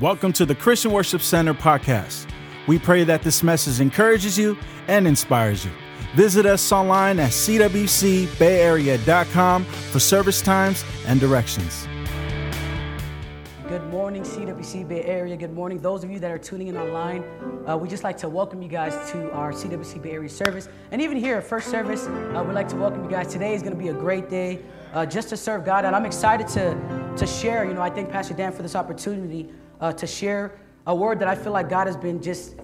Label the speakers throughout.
Speaker 1: Welcome to the Christian Worship Center podcast. We pray that this message encourages you and inspires you. Visit us online at cwcbayarea.com for service times and directions.
Speaker 2: Good morning, CWC Bay Area. Good morning, those of you that are tuning in online. Uh, we just like to welcome you guys to our CWC Bay Area service. And even here, at first service, uh, we'd like to welcome you guys. Today is going to be a great day uh, just to serve God. And I'm excited to, to share. You know, I thank Pastor Dan for this opportunity uh, to share a word that I feel like God has been just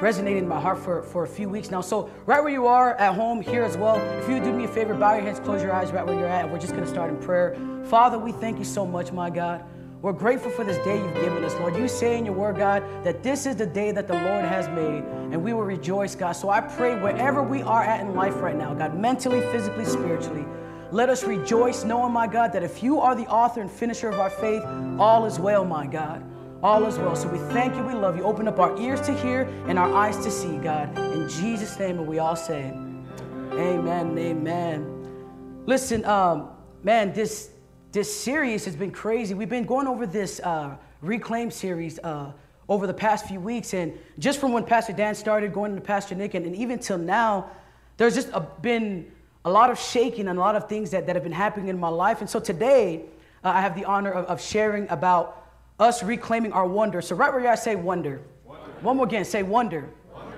Speaker 2: resonating in my heart for, for a few weeks now. So, right where you are at home, here as well, if you do me a favor, bow your heads, close your eyes right where you're at, we're just going to start in prayer. Father, we thank you so much, my God. We're grateful for this day you've given us, Lord. You say in your word, God, that this is the day that the Lord has made, and we will rejoice, God. So I pray wherever we are at in life right now, God, mentally, physically, spiritually, let us rejoice, knowing, my God, that if you are the author and finisher of our faith, all is well, my God. All is well. So we thank you, we love you. Open up our ears to hear and our eyes to see, God. In Jesus' name, and we all say, Amen amen. Listen, um, man, this this series has been crazy. We've been going over this uh, Reclaim series uh, over the past few weeks. And just from when Pastor Dan started, going into Pastor Nick, and, and even till now, there's just a, been a lot of shaking and a lot of things that, that have been happening in my life. And so today, uh, I have the honor of, of, sharing about us reclaiming our wonder. So, right where you are, say wonder. wonder. One more again, say wonder. wonder.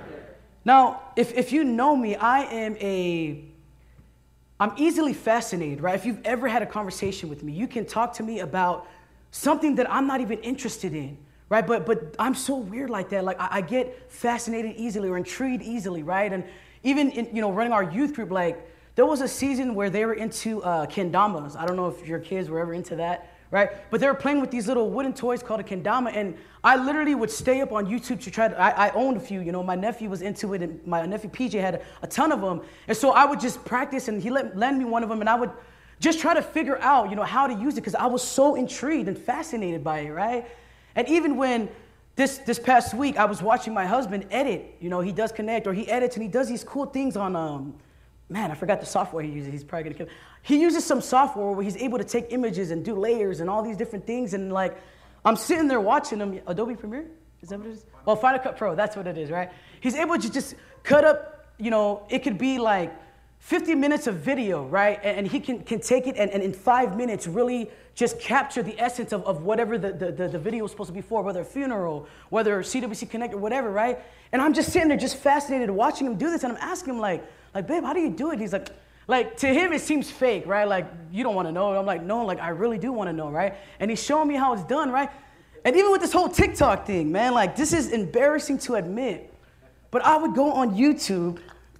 Speaker 2: Now, if, if you know me, I am a I'm easily fascinated, right? If you've ever had a conversation with me, you can talk to me about something that I'm not even interested in, right? But but I'm so weird like that. Like I, I get fascinated easily or intrigued easily, right? And even in you know running our youth group, like there was a season where they were into uh, kendamas. I don't know if your kids were ever into that right? But they were playing with these little wooden toys called a kendama, and I literally would stay up on YouTube to try to. I, I owned a few, you know. My nephew was into it, and my nephew PJ had a, a ton of them, and so I would just practice, and he let lend me one of them, and I would just try to figure out, you know, how to use it because I was so intrigued and fascinated by it, right? And even when this this past week I was watching my husband edit, you know, he does Connect or he edits and he does these cool things on um, man, I forgot the software he uses. He's probably gonna kill. He uses some software where he's able to take images and do layers and all these different things. And like, I'm sitting there watching him. Adobe Premiere? Is that what it is? Well, Final Cut Pro, that's what it is, right? He's able to just cut up, you know, it could be like 50 minutes of video, right? And, he can, can take it and, and in five minutes really just capture the essence of, of whatever the, the, the video was supposed to be for, whether a funeral, whether CWC Connect or whatever, right? And I'm just sitting there just fascinated watching him do this. And I'm asking him, like, like, babe, how do you do it? He's like, like to him it seems fake, right? Like you don't want to know. I'm like, no, like I really do want to know, right? And he's showing me how it's done, right? And even with this whole TikTok thing, man, like this is embarrassing to admit, but I would go on YouTube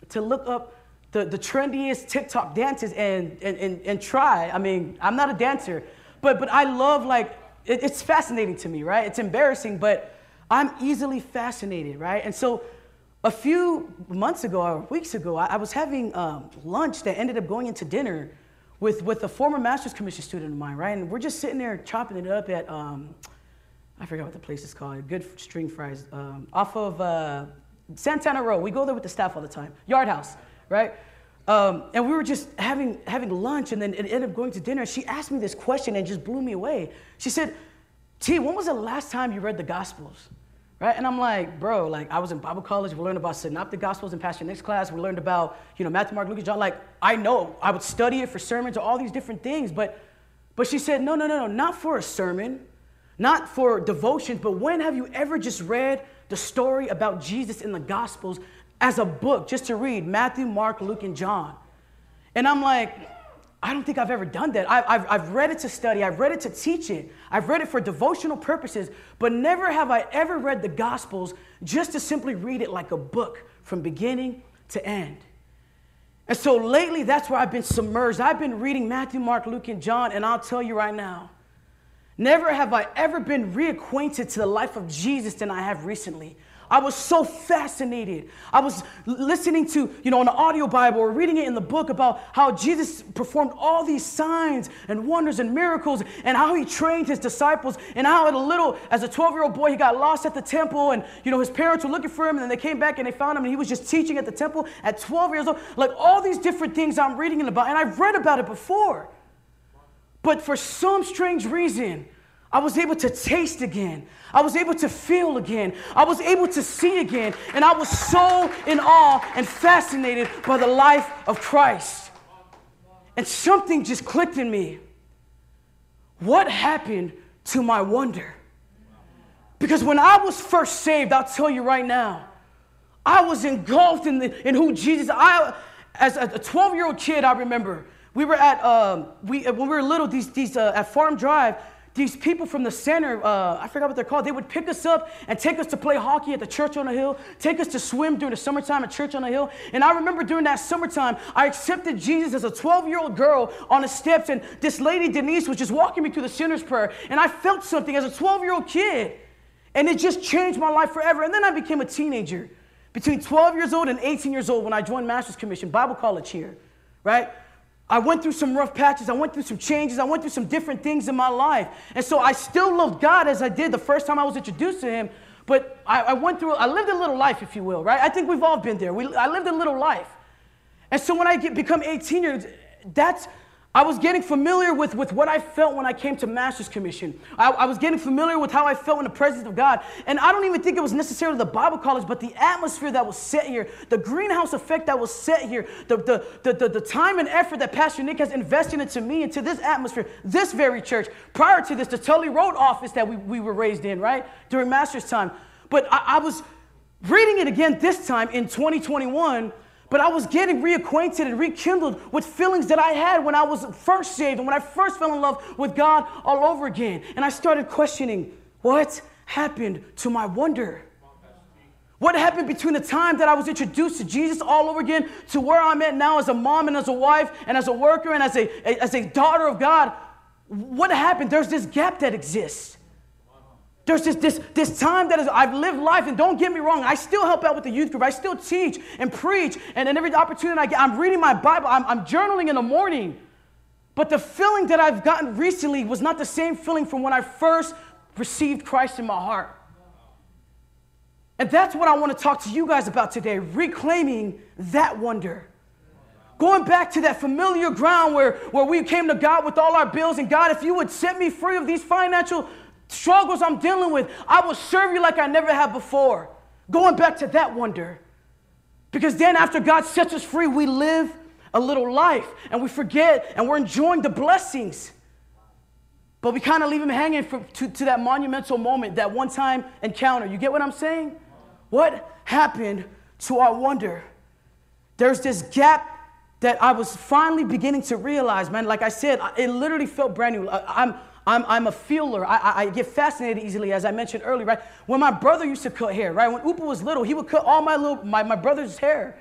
Speaker 2: to look up the, the trendiest TikTok dances and, and, and, and try. I mean, I'm not a dancer, but but I love like it, it's fascinating to me, right? It's embarrassing, but I'm easily fascinated, right? And so a few months ago or weeks ago, I, I was having um, lunch that ended up going into dinner with, with a former master's commission student of mine, right? And we're just sitting there chopping it up at, um, I forgot what the place is called, good string fries, um, off of uh, Santana Row. We go there with the staff all the time, Yard House, right? Um, and we were just having, having lunch, and then it ended up going to dinner. She asked me this question and just blew me away. She said, T, when was the last time you read the Gospels? Right? And I'm like, bro, like I was in Bible college, we learned about synoptic gospels in Pastor Nick's class, we learned about, you know, Matthew, Mark, Luke, John. Like, I know I would study it for sermons or all these different things, but but she said, no, no, no, no, not for a sermon, not for devotions, but when have you ever just read the story about Jesus in the Gospels as a book, just to read Matthew, Mark, Luke, and John? And I'm like, I don't think I've ever done that. I've, I've, I've, read it to study, I've read it to teach it, I've read it for devotional purposes, but never have I ever read the Gospels just to simply read it like a book from beginning to end. And so lately, that's where I've been submerged. I've been reading Matthew, Mark, Luke, and John, and I'll tell you right now, never have I ever been reacquainted to the life of Jesus than I have recently. I was so fascinated. I was listening to, you know, an audio Bible or reading it in the book about how Jesus performed all these signs and wonders and miracles and how he trained his disciples and how at a little, as a 12 year old boy, he got lost at the temple and, you know, his parents were looking for him and then they came back and they found him and he was just teaching at the temple at 12 years old. Like all these different things I'm reading about and I've read about it before. But for some strange reason, I was able to taste again. I was able to feel again. I was able to see again. And I was so in awe and fascinated by the life of Christ. And something just clicked in me. What happened to my wonder? Because when I was first saved, I'll tell you right now, I was engulfed in, the, in who Jesus. I, as a 12 year old kid, I remember we were at um, we when we were little. These these uh, at Farm Drive, these people from the center, uh, I forgot what they're called, they would pick us up and take us to play hockey at the church on the hill, take us to swim during the summertime at church on the hill. And I remember during that summertime, I accepted Jesus as a 12 year old girl on the steps, and this lady, Denise, was just walking me through the sinner's prayer. And I felt something as a 12 year old kid. And it just changed my life forever. And then I became a teenager. Between 12 years old and 18 years old when I joined Master's Commission, Bible college here, right? I went through some rough patches. I went through some changes. I went through some different things in my life. And so I still loved God as I did the first time I was introduced to Him. But I, I went through, I lived a little life, if you will, right? I think we've all been there. We, I lived a little life. And so when I get, become 18 years, that's, I was getting familiar with, with what I felt when I came to Master's Commission. I, I, was getting familiar with how I felt in the presence of God. And I don't even think it was necessarily the Bible college, but the atmosphere that was set here, the greenhouse effect that was set here, the, the, the, the, the time and effort that Pastor Nick has invested into me, into this atmosphere, this very church. Prior to this, the Tully Road office that we, we were raised in, right? During Master's time. But I, I was reading it again this time in 2021 but I was getting reacquainted and rekindled with feelings that I had when I was first saved and when I first fell in love with God all over again. And I started questioning what happened to my wonder? What happened between the time that I was introduced to Jesus all over again to where I'm at now as a mom and as a wife and as a worker and as a, as a daughter of God? What happened? There's this gap that exists. There's this, this, this time that is, I've lived life, and don't get me wrong, I still help out with the youth group. I still teach and preach, and, and every opportunity I get, I'm reading my Bible, I'm, I'm journaling in the morning. But the feeling that I've gotten recently was not the same feeling from when I first received Christ in my heart. And that's what I want to talk to you guys about today reclaiming that wonder. Going back to that familiar ground where, where we came to God with all our bills, and God, if you would set me free of these financial struggles I'm dealing with, I will serve you like I never have before. Going back to that wonder. Because then, after God sets us free, we live a little life and we forget and we're enjoying the blessings. But we kind of leave Him hanging for, to, to that monumental moment, that one time encounter. You get what I'm saying? What happened to our wonder? There's this gap that I was finally beginning to realize, man. Like I said, it literally felt brand new. I'm, I'm, I'm a feeler. I, I, get fascinated easily, as I mentioned earlier, right? When my brother used to cut hair, right? When Upa was little, he would cut all my, little, my, my brother's hair.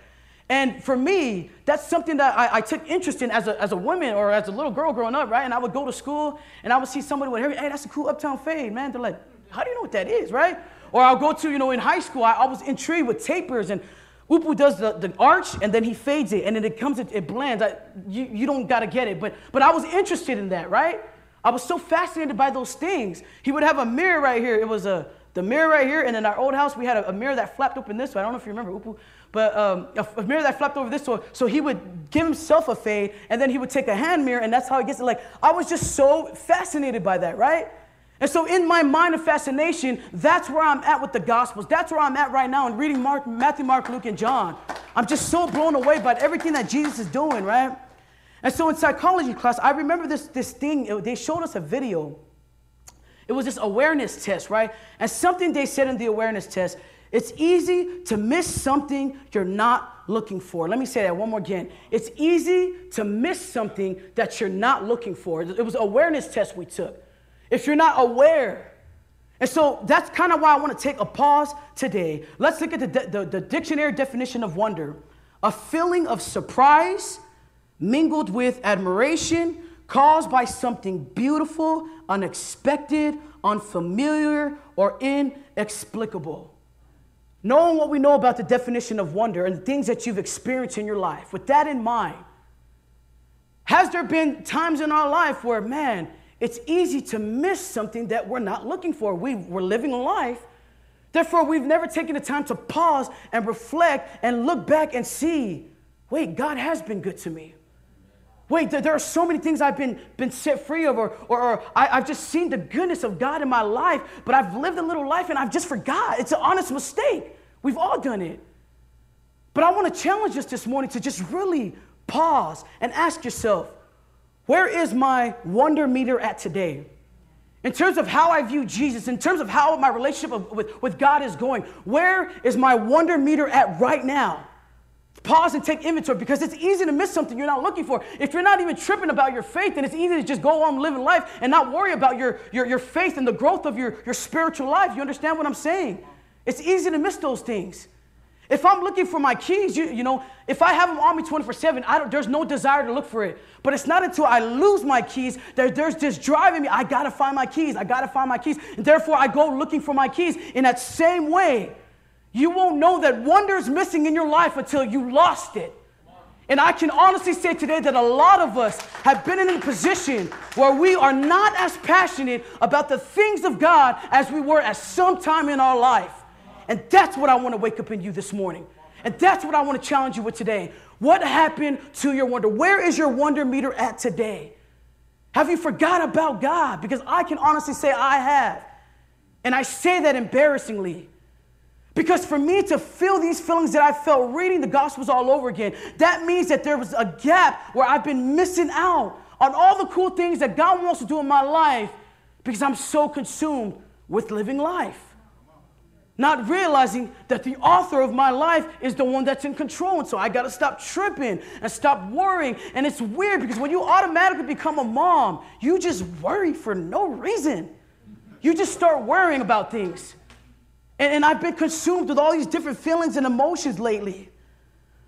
Speaker 2: And for me, that's something that I, I, took interest in as a, as a woman or as a little girl growing up, right? And I would go to school and I would see somebody with hair, hey, that's a cool uptown fade, man. They're like, how do you know what that is, right? Or I'll go to, you know, in high school, I, I was intrigued with tapers and Upu does the, the arch and then he fades it and then it comes, it, it blends. I, you, you don't got to get it. But, but I was interested in that, right? I was so fascinated by those things. He would have a mirror right here. It was a the mirror right here, and in our old house we had a, a mirror that flapped open this way. I don't know if you remember, Upu, but um, a, a, mirror that flapped over this way. So he would give himself a fade, and then he would take a hand mirror, and that's how he gets it. Like I was just so fascinated by that, right? And so, in my mind of fascination, that's where I'm at with the Gospels. That's where I'm at right now in reading Mark, Matthew, Mark, Luke, and John. I'm just so blown away by everything that Jesus is doing, right? And so in psychology class, I remember this, this thing, they showed us a video. It was this awareness test, right? And something they said in the awareness test, it's easy to miss something you're not looking for. Let me say that one more again. It's easy to miss something that you're not looking for. It was awareness test we took. If you're not aware, and so that's kind of why I want to take a pause today. Let's look at the, the, the dictionary definition of wonder a feeling of surprise, mingled with admiration caused by something beautiful, unexpected, unfamiliar, or inexplicable. Knowing what we know about the definition of wonder and the things that you've experienced in your life, with that in mind, has there been times in our life where, man, it's easy to miss something that we're not looking for? We, we're living a life. Therefore, we've never taken the time to pause and reflect and look back and see wait, God has been good to me. Wait, there, are so many things I've been, been set free of, or, or, or I, I've just seen the goodness of God in my life, but I've lived a little life and I've just forgot. It's an honest mistake. We've all done it. But I want to challenge us this morning to just really pause and ask yourself, where is my wonder meter at today? In terms of how I view Jesus, in terms of how my relationship with, with God is going, where is my wonder meter at right now? Pause and take inventory because it's easy to miss something you're not looking for. If you're not even tripping about your faith, then it's easy to just go on living life and not worry about your, your, your faith and the growth of your, your spiritual life. You understand what I'm saying? It's easy to miss those things. If I'm looking for my keys, you, you know, if I have them on me 24 7, I don't, there's no desire to look for it. But it's not until I lose my keys that there's this driving me. I gotta find my keys. I gotta find my keys. And therefore, I go looking for my keys. In that same way, you won't know that wonder is missing in your life until you lost it. And I can honestly say today that a lot of us have been in a position where we are not as passionate about the things of God as we were at some time in our life. And that's what I want to wake up in you this morning. And that's what I want to challenge you with today. What happened to your wonder? Where is your wonder meter at today? Have you forgot about God? Because I can honestly say I have. And I say that embarrassingly. Because for me to feel these feelings that I felt reading the Gospels all over again, that means that there was a gap where I've been missing out on all the cool things that God wants to do in my life because I'm so consumed with living life not realizing that the author of my life is the one that's in control. And so I got to stop tripping and stop worrying. And it's weird because when you automatically become a mom, you just worry for no reason. You just start worrying about things. And, and I've been consumed with all these different feelings and emotions lately.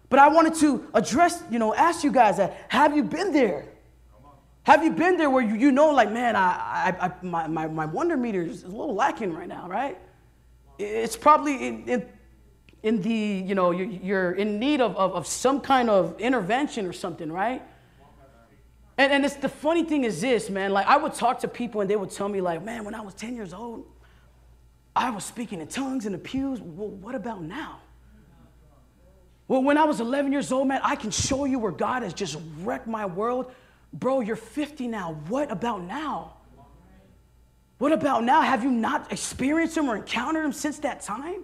Speaker 2: But I wanted to address, you know, ask you guys that have you been there? Have you been there where you, you know, like, man, I, I, I my, my, my wonder meter is a little lacking right now, right? it's probably in, in, in the, you know, you're in need of, of, of, some kind of intervention or something, right? And, and it's the funny thing is this, man, like I would talk to people and they would tell me like, man, when I was 10 years old, I was speaking in tongues in the pews. Well, what about now? Well, when I was 11 years old, man, I can show you where God has just wrecked my world. Bro, you're 50 now. What about now? What about now? Have you not experienced him or encountered him since that time?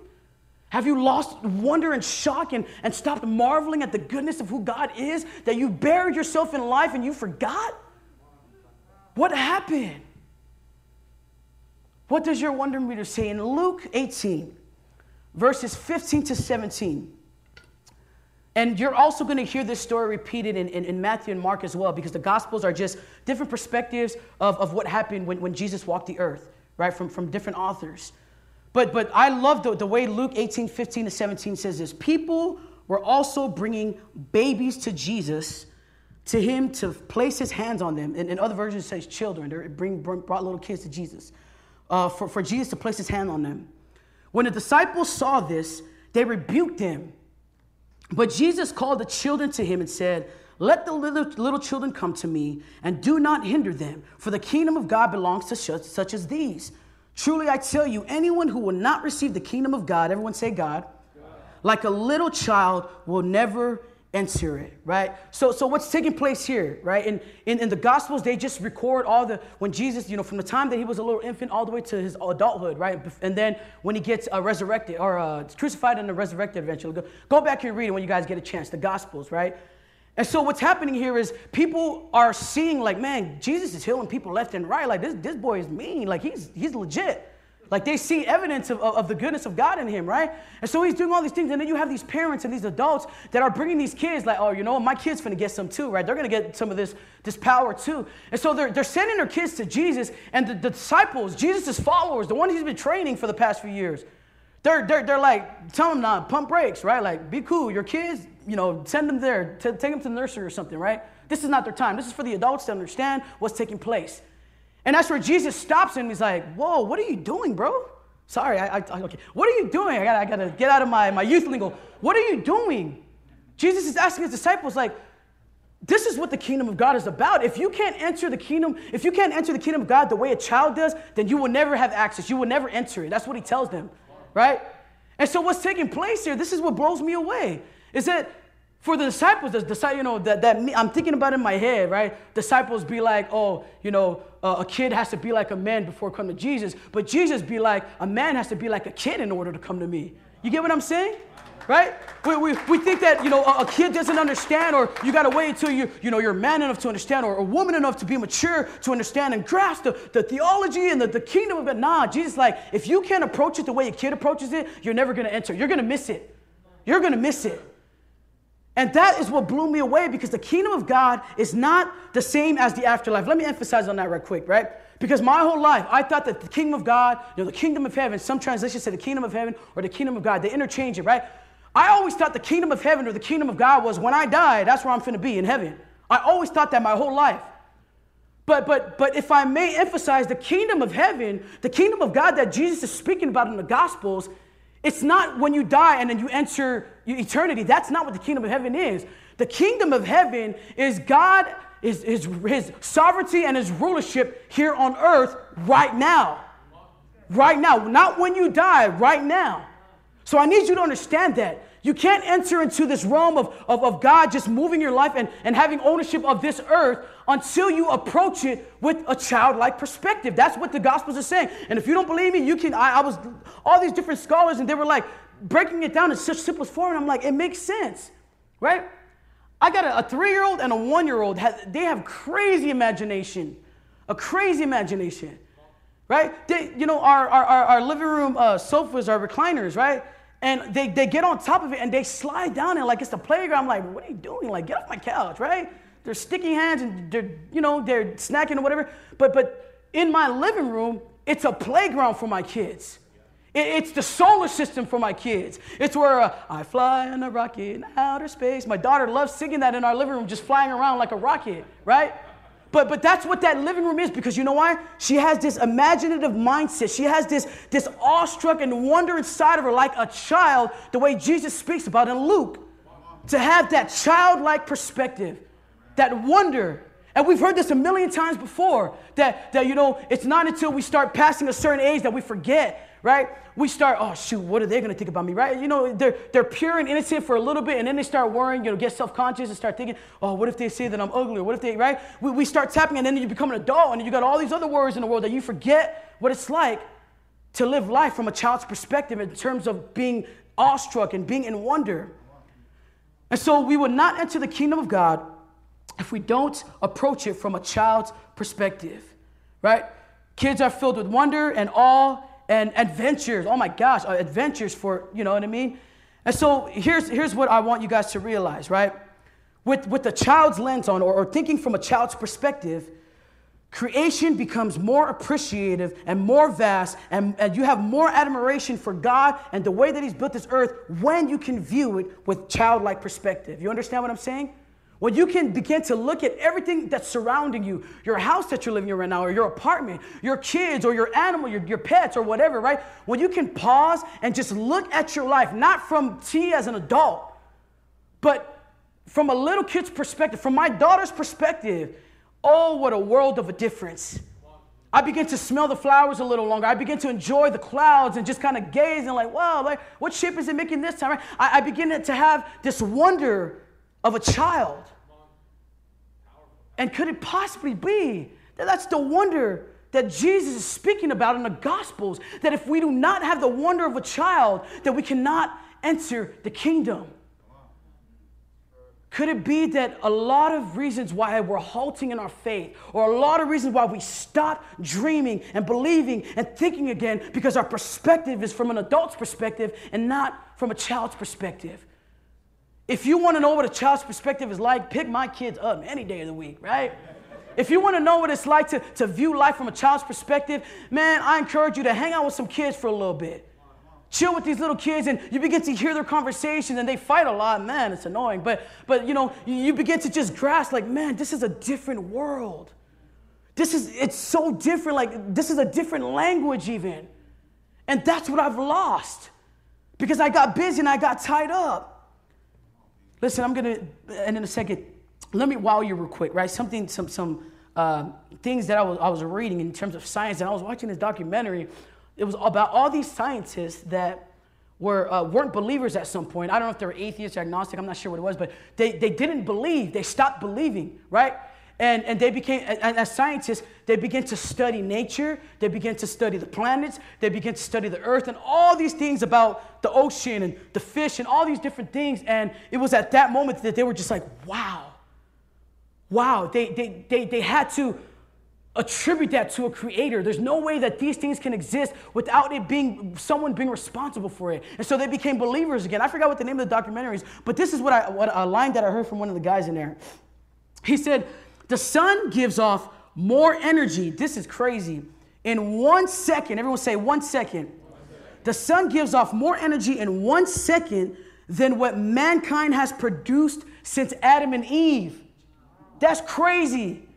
Speaker 2: Have you lost wonder and shock and, and stopped marveling at the goodness of who God is? That you buried yourself in life and you forgot? What happened? What does your wonder meter say? In Luke 18, verses 15 to 17, and you're also going to hear this story repeated in, in, in, Matthew and Mark as well, because the Gospels are just different perspectives of, of what happened when, when Jesus walked the earth, right, from, from different authors. But, but I love the, the way Luke 18, 15 to 17 says this. People were also bringing babies to Jesus, to him to place his hands on them. And in other versions, says children. They bring, brought little kids to Jesus, uh, for, for Jesus to place his hand on them. When the disciples saw this, they rebuked them but Jesus called the children to him and said, Let the little, little children come to me, and do not hinder them, for the kingdom of God belongs to such, such as these. Truly I tell you, anyone who will not receive the kingdom of God, everyone say God, God. like a little child will never enter it, right? So, so what's taking place here, right? In, in, in the Gospels, they just record all the, when Jesus, you know, from the time that he was a little infant all the way to his adulthood, right? And then when he gets uh, resurrected or uh, crucified and resurrected eventually. Go, go back and read it when you guys get a chance, the Gospels, right? And so what's happening here is people are seeing like, man, Jesus is healing people left and right. Like this, this boy is mean. Like he's, he's legit. Like they see evidence of, of, of, the goodness of God in him, right? And so he's doing all these things. And then you have these parents and these adults that are bringing these kids, like, oh, you know, my kid's gonna get some too, right? They're gonna get some of this, this power too. And so they're, they're sending their kids to Jesus. And the, the disciples, Jesus' followers, the one he's been training for the past few years, they're, they're, they're like, tell them not, pump brakes, right? Like, be cool. Your kids, you know, send them there, t- take them to the nursery or something, right? This is not their time. This is for the adults to understand what's taking place. And that's where Jesus stops him. He's like, whoa, what are you doing, bro? Sorry, I, I, okay. What are you doing? I gotta, I gotta get out of my, my youth lingo. What are you doing? Jesus is asking his disciples, like, this is what the kingdom of God is about. If you can't enter the kingdom, if you can't enter the kingdom of God the way a child does, then you will never have access. You will never enter it. That's what he tells them, right? And so what's taking place here, this is what blows me away, is that For the disciples, the, you know, that, that I'm thinking about in my head, right? Disciples be like, oh, you know, uh, a kid has to be like a man before come to Jesus. But Jesus be like, a man has to be like a kid in order to come to me. You get what I'm saying? Right? We, we, we think that, you know, a, a kid doesn't understand or you got to wait until you, you know, you're man enough to understand or a woman enough to be mature to understand and grasp the, the theology and the, the kingdom of God. Nah, Jesus like, if you can't approach it the way a kid approaches it, you're never going to enter. You're going to miss it. You're going to miss it. And that is what blew me away because the kingdom of God is not the same as the afterlife. Let me emphasize on that right quick, right? Because my whole life, I thought that the kingdom of God, you know, the kingdom of heaven, some translations say the kingdom of heaven or the kingdom of God, they interchange it, right? I always thought the kingdom of heaven or the kingdom of God was when I die, that's where I'm finna be in heaven. I always thought that my whole life. But but but if I may emphasize the kingdom of heaven, the kingdom of God that Jesus is speaking about in the gospels it's not when you die and then you enter eternity. That's not what the kingdom of heaven is. The kingdom of heaven is God, is his, his sovereignty and his rulership here on earth right now. Right now. Not when you die, right now. So I need you to understand that. You can't enter into this realm of, of, of God just moving your life and, and having ownership of this earth until you approach it with a childlike perspective. That's what the Gospels are saying. And if you don't believe me, you can. I, I was all these different scholars, and they were like breaking it down in such simplest form. And I'm like, it makes sense, right? I got a, a three-year-old and a one-year-old. They have crazy imagination, a crazy imagination, right? They, you know, our, our, our living room uh, sofas are recliners, right? and they, they get on top of it and they slide down and like it's the playground. I'm like, what are you doing? Like, get off my couch, right? They're sticky hands and they're, you know, they're snacking or whatever. But but in my living room, it's a playground for my kids. It's the solar system for my kids. It's where uh, I fly in a rocket in outer space. My daughter loves singing that in our living room, just flying around like a rocket, right? But, but that's what that living room is because you know why? She has this imaginative mindset. She has this, this awestruck and wonder inside of her like a child, the way Jesus speaks about in Luke. To have that childlike perspective, that wonder. And we've heard this a million times before that, that, you know, it's not until we start passing a certain age that we forget right? We start, oh shoot, what are they gonna think about me, right? You know, they're, they're pure and innocent for a little bit, and then they start worrying, you know, get self-conscious and start thinking, oh, what if they say that I'm ugly? Or what if they, right? We, we start tapping, and then you become an adult, and you got all these other worries in the world that you forget what it's like to live life from a child's perspective in terms of being awestruck and being in wonder. And so we will not enter the kingdom of God if we don't approach it from a child's perspective, right? Kids are filled with wonder and awe and adventures. Oh my gosh, uh, adventures for, you know what I mean? And so here's, here's what I want you guys to realize, right? With, with the child's lens on, or, or thinking from a child's perspective, creation becomes more appreciative and more vast, and, and you have more admiration for God and the way that He's built this earth when you can view it with childlike perspective. You understand what I'm saying? When you can begin to look at everything that's surrounding you, your house that you're living in right now, or your apartment, your kids, or your animal, your, your pets, or whatever, right? When you can pause and just look at your life, not from T as an adult, but from a little kid's perspective, from my daughter's perspective, oh, what a world of a difference. I begin to smell the flowers a little longer. I begin to enjoy the clouds and just kind of gaze and like, wow, like what shape is it making this time? Right? I, I begin to have this wonder of a child. And could it possibly be that that's the wonder that Jesus is speaking about in the Gospels? That if we do not have the wonder of a child, that we cannot enter the kingdom. Could it be that a lot of reasons why we're halting in our faith, or a lot of reasons why we stop dreaming and believing and thinking again, because our perspective is from an adult's perspective and not from a child's perspective? If you want to know what a child's perspective is like, pick my kids up any day of the week, right? If you want to know what it's like to, to view life from a child's perspective, man, I encourage you to hang out with some kids for a little bit. Chill with these little kids and you begin to hear their conversations and they fight a lot. Man, it's annoying. But, but you know, you begin to just grasp like, man, this is a different world. This is, it's so different. Like, this is a different language even. And that's what I've lost because I got busy and I got tied up. Listen, I'm gonna, and in a second, let me wow you real quick, right? Something, some, some uh, things that I was, I was reading in terms of science, and I was watching this documentary. It was about all these scientists that were, uh, weren't believers at some point. I don't know if they were atheists or agnostic, I'm not sure what it was, but they, they didn't believe. They stopped believing, right? And, and they became, and as scientists, they began to study nature, they began to study the planets, they began to study the earth, and all these things about the ocean and the fish and all these different things. And it was at that moment that they were just like, wow, wow. They, they, they, they had to attribute that to a creator. There's no way that these things can exist without it being someone being responsible for it. And so they became believers again. I forgot what the name of the documentary is, but this is what I what a line that I heard from one of the guys in there. He said, the sun gives off more energy. This is crazy. In one second, everyone say one second. The sun gives off more energy in one second than what mankind has produced since Adam and Eve. That's crazy.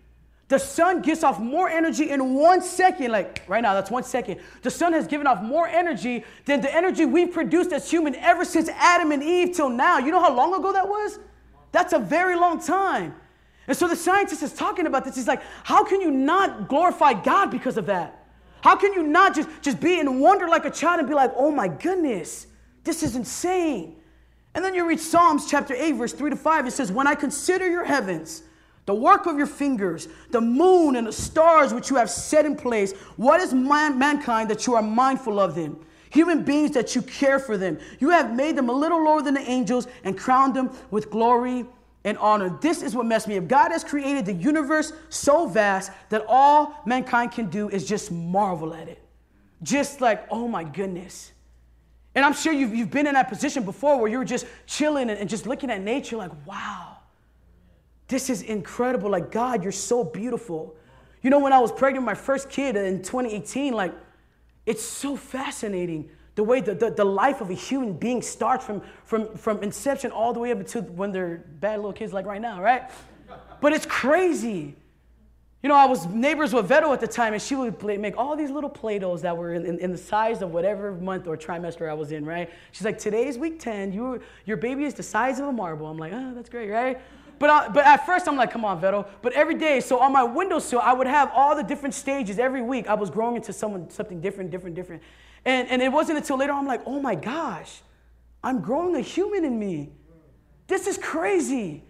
Speaker 2: The sun gives off more energy in one second. Like right now, that's one second. The sun has given off more energy than the energy we've produced as human ever since Adam and Eve till now. You know how long ago that was? That's a very long time. And so the scientist is talking about this. He's like, how can you not glorify God because of that? How can you not just, just be in wonder like a child and be like, oh my goodness, this is insane? And then you read Psalms chapter 8, verse 3 to 5. It says, When I consider your heavens, the work of your fingers, the moon and the stars which you have set in place, what is man- mankind that you are mindful of them? Human beings that you care for them. You have made them a little lower than the angels and crowned them with glory and honor. This is what messed me up. God has created the universe so vast that all mankind can do is just marvel at it. Just like, oh my goodness. And I'm sure you've, you've been in that position before where you were just chilling and, and just looking at nature like, wow, this is incredible. Like, God, you're so beautiful. You know, when I was pregnant with my first kid in 2018, like, it's so fascinating the way the, the, the, life of a human being starts from, from, from inception all the way up to when they're bad little kids like right now, right? But it's crazy. You know, I was neighbors with Veto at the time, and she would play, make all these little Play-Dohs that were in, in, in, the size of whatever month or trimester I was in, right? She's like, today's week 10, you, your baby is the size of a marble. I'm like, oh, that's great, right? But, I, but at first, I'm like, come on, Veto. But every day, so on my windowsill, I would have all the different stages every week. I was growing into someone, something different, different, different. And, and it wasn't until later I'm like, oh my gosh, I'm growing a human in me. This is crazy.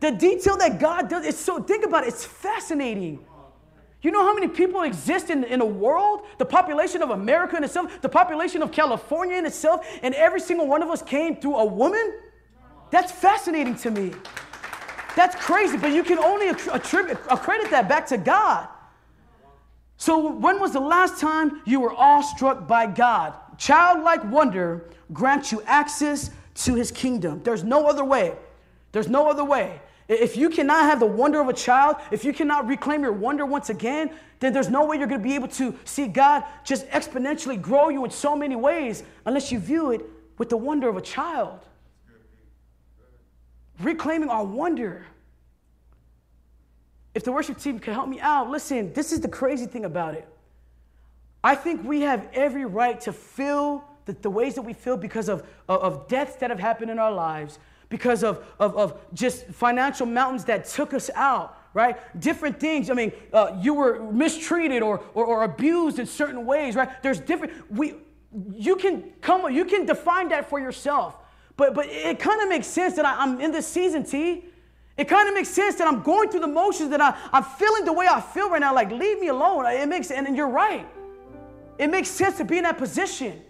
Speaker 2: The detail that God does, it's so, think about it, it's fascinating. You know how many people exist in, in a world? The population of America in itself, the population of California in itself, and every single one of us came through a woman? That's fascinating to me. That's crazy, but you can only attribute, accredit that back to God. So, when was the last time you were awestruck by God? Childlike wonder grants you access to his kingdom. There's no other way. There's no other way. If you cannot have the wonder of a child, if you cannot reclaim your wonder once again, then there's no way you're going to be able to see God just exponentially grow you in so many ways unless you view it with the wonder of a child. Reclaiming our wonder. If the worship team could help me out, listen, this is the crazy thing about it. I think we have every right to feel the, the ways that we feel because of, of, of, deaths that have happened in our lives, because of, of, of just financial mountains that took us out, right? Different things. I mean, uh, you were mistreated or, or, or abused in certain ways, right? There's different, we, you can come, you can define that for yourself. But, but it kind of makes sense that I, I'm in this season, T. It kind of makes sense that I'm going through the motions that I, I'm feeling the way I feel right now. Like, leave me alone. It makes, and you're right. It makes sense to be in that position.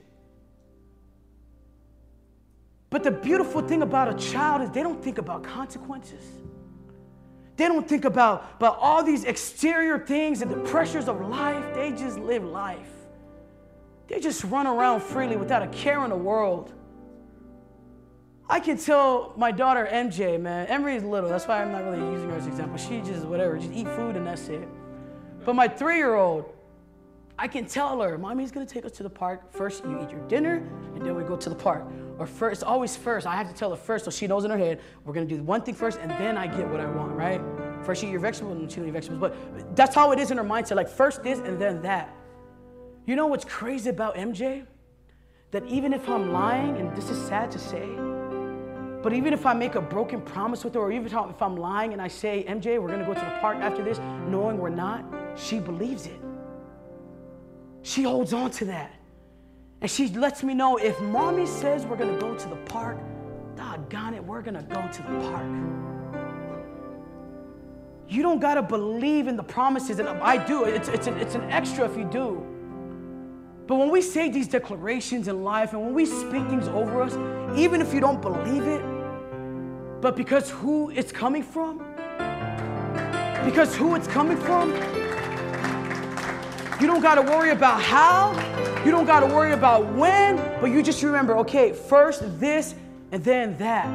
Speaker 2: But the beautiful thing about a child is they don't think about consequences. They don't think about, about all these exterior things and the pressures of life. They just live life. They just run around freely without a care in the world. I can tell my daughter MJ, man, Emery is little, that's why I'm not really using her as an example. She just, whatever, just eat food and that's it. But my three year old, I can tell her, mommy's gonna take us to the park. First, you eat your dinner, and then we go to the park. Or first, always first. I have to tell her first so she knows in her head, we're gonna do one thing first, and then I get what I want, right? First, you eat your vegetables, and then you eat vegetables. But that's how it is in her mindset like, first this, and then that. You know what's crazy about MJ? That even if I'm lying, and this is sad to say, but even if I make a broken promise with her, or even if I'm lying and I say, MJ, we're gonna go to the park after this, knowing we're not, she believes it. She holds on to that. And she lets me know if mommy says we're gonna go to the park, doggone it, we're gonna go to the park. You don't gotta believe in the promises, and I do. It's, it's, an, it's an extra if you do. But when we say these declarations in life and when we speak things over us, even if you don't believe it, but because who it's coming from, because who it's coming from, you don't got to worry about how, you don't got to worry about when, but you just remember okay, first this and then that.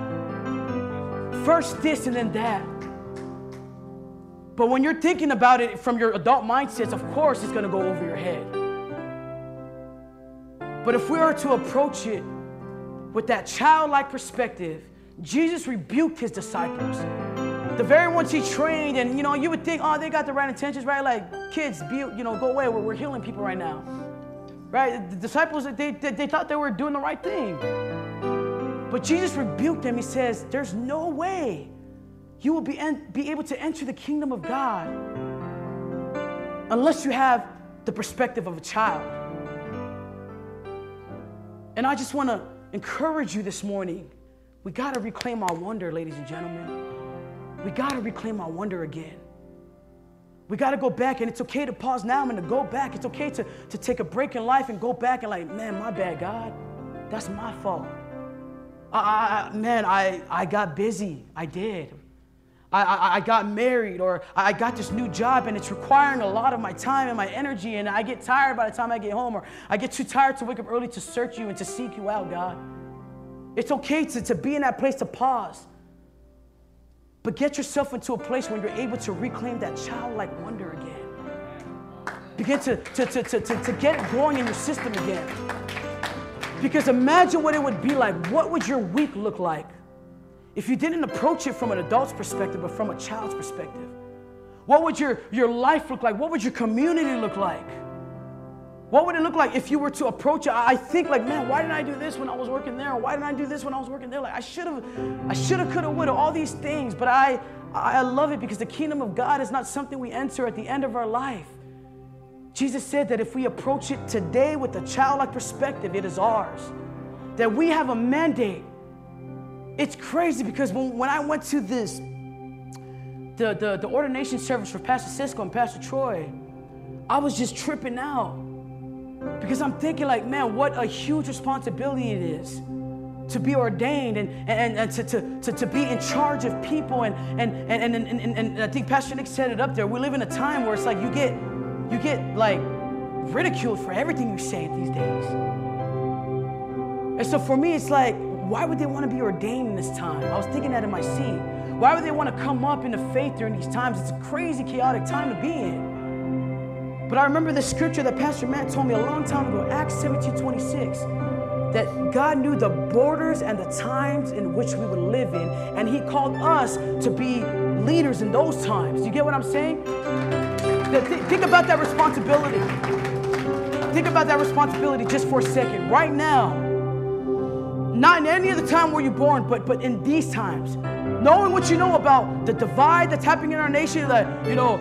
Speaker 2: First this and then that. But when you're thinking about it from your adult mindsets, of course it's going to go over your head. But if we are to approach it with that childlike perspective, Jesus rebuked his disciples. The very ones he trained, and you know, you would think, oh, they got the right intentions, right? Like, kids, be, you know, go away. We're, we're healing people right now. Right? The disciples, they, they, they thought they were doing the right thing. But Jesus rebuked them. He says, There's no way you will be, en- be able to enter the kingdom of God unless you have the perspective of a child. And I just want to encourage you this morning. We got to reclaim our wonder, ladies and gentlemen. We got to reclaim our wonder again. We got to go back, and it's okay to pause now and to go back. It's okay to, to take a break in life and go back and, like, man, my bad, God. That's my fault. I, I, man, I, I got busy. I did. I, I, I, got married or I got this new job and it's requiring a lot of my time and my energy, and I get tired by the time I get home, or I get too tired to wake up early to search you and to seek you out, God. It's okay to, to be in that place to pause. But get yourself into a place where you're able to reclaim that childlike wonder again. Begin to, to, to, to, to, to get it going in your system again. Because imagine what it would be like. What would your week look like if you didn't approach it from an adult's perspective, but from a child's perspective? What would your, your life look like? What would your community look like? What would it look like if you were to approach it? I think like, man, why didn't I do this when I was working there? Why didn't I do this when I was working there? Like I should have, I should have, could have, would have, all these things. But I, I love it because the kingdom of God is not something we enter at the end of our life. Jesus said that if we approach it today with a childlike perspective, it is ours. That we have a mandate. It's crazy because when, when I went to this, the, the, the ordination service for Pastor Cisco and Pastor Troy, I was just tripping out because I'm thinking, like, man, what a huge responsibility it is to be ordained and, and, and to, to, to, to be in charge of people. And, and, and, and, and, and I think Pastor Nick said it up there. We live in a time where it's like you get, you get like ridiculed for everything you say these days. And so for me, it's like, why would they want to be ordained in this time? I was thinking that in my seat. Why would they want to come up into faith during these times? It's a crazy, chaotic time to be in. But I remember the scripture that Pastor Matt told me a long time ago, Acts 17 26, that God knew the borders and the times in which we would live in, and He called us to be leaders in those times. You get what I'm saying? Think about that responsibility. Think about that responsibility just for a second. Right now, not in any of the time where you're born, but, but in these times, knowing what you know about the divide that's happening in our nation, that, you know,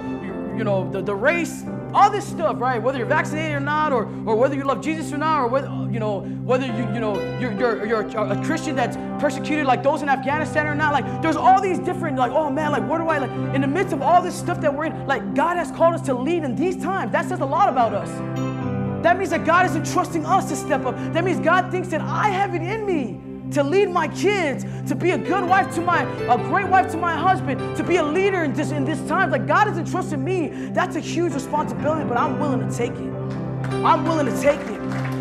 Speaker 2: you know, the, the race, all this stuff, right? Whether you're vaccinated or not, or, or whether you love Jesus or not, or whether, you know, whether you, you know, you're, you're, you're a Christian that's persecuted like those in Afghanistan or not. Like, there's all these different, like, oh man, like, what do I, like, in the midst of all this stuff that we're in, like, God has called us to lead in these times. That says a lot about us. That means that God is entrusting us to step up. That means God thinks that I have it in me to lead my kids, to be a good wife to my, a great wife to my husband, to be a leader in this in this time. Like God has entrusted me. That's a huge responsibility, but I'm willing to take it. I'm willing to take it.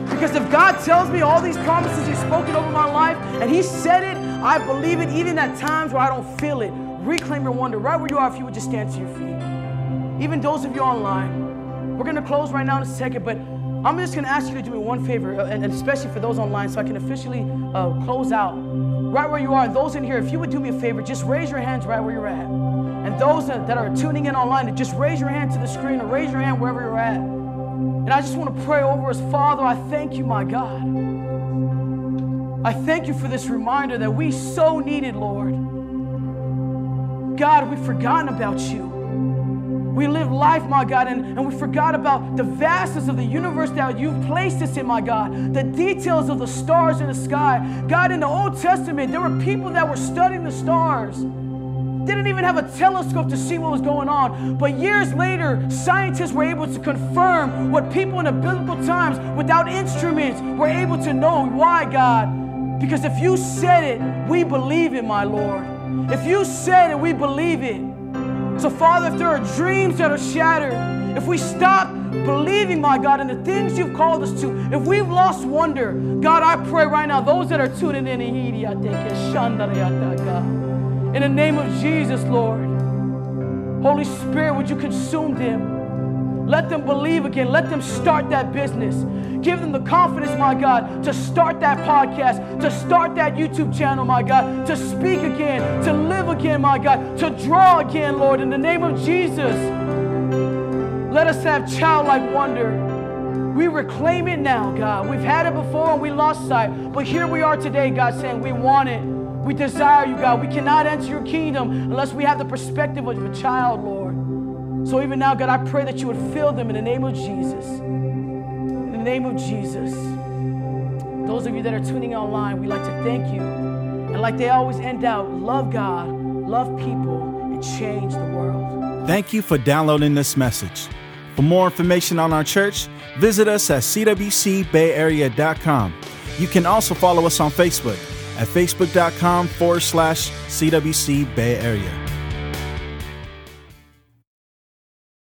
Speaker 2: Because if God tells me all these promises He's spoken over my life and He said it, I believe it even at times where I don't feel it. Reclaim your wonder. Right where you are, if you would just stand to your feet. Even those of you online, we're gonna close right now in a second, but I'm just gonna ask you to do me one favor, uh, and especially for those online, so I can officially uh, close out. Right where you are, those in here, if you would do me a favor, just raise your hands right where you're at. And those that, that are tuning in online, just raise your hand to the screen or raise your hand wherever you're at. And I just want to pray over us. Father, I thank you, my God. I thank you for this reminder that we so needed, Lord. God, we've forgotten about you. We live life, my God, and, and we forgot about the vastness of the universe that you've placed us in, my God. The details of the stars in the sky. God, in the Old Testament, there were people that were studying the stars didn't even have a telescope to see what was going on. But years later, scientists were able to confirm what people in the biblical times, without instruments, were able to know. Why, God? Because if you said it, we believe it, my Lord. If you said it, we believe it. So, Father, if there are dreams that are shattered, if we stop believing, my God, in the things you've called us to, if we've lost wonder, God, I pray right now, those that are tuning in, in the name of Jesus, Lord, Holy Spirit, would you consume them? Let them believe again. Let them start that business. Give them the confidence, my God, to start that podcast, to start that YouTube channel, my God, to speak again, to live again, my God, to draw again, Lord, in the name of Jesus. Let us have childlike wonder. We reclaim it now, God. We've had it before and we lost sight. But here we are today, God, saying we want it. We desire you, God. We cannot enter your kingdom unless we have the perspective of a child, Lord. So even now, God, I pray that you would fill them in the name of Jesus. In the name of Jesus. Those of you that are tuning online, we like to thank you. And like they always end out, love God, love people, and change the world.
Speaker 1: Thank you for downloading this message. For more information on our church, visit us at cwcbayarea.com. You can also follow us on Facebook at facebook.com forward slash CWC Bay Area.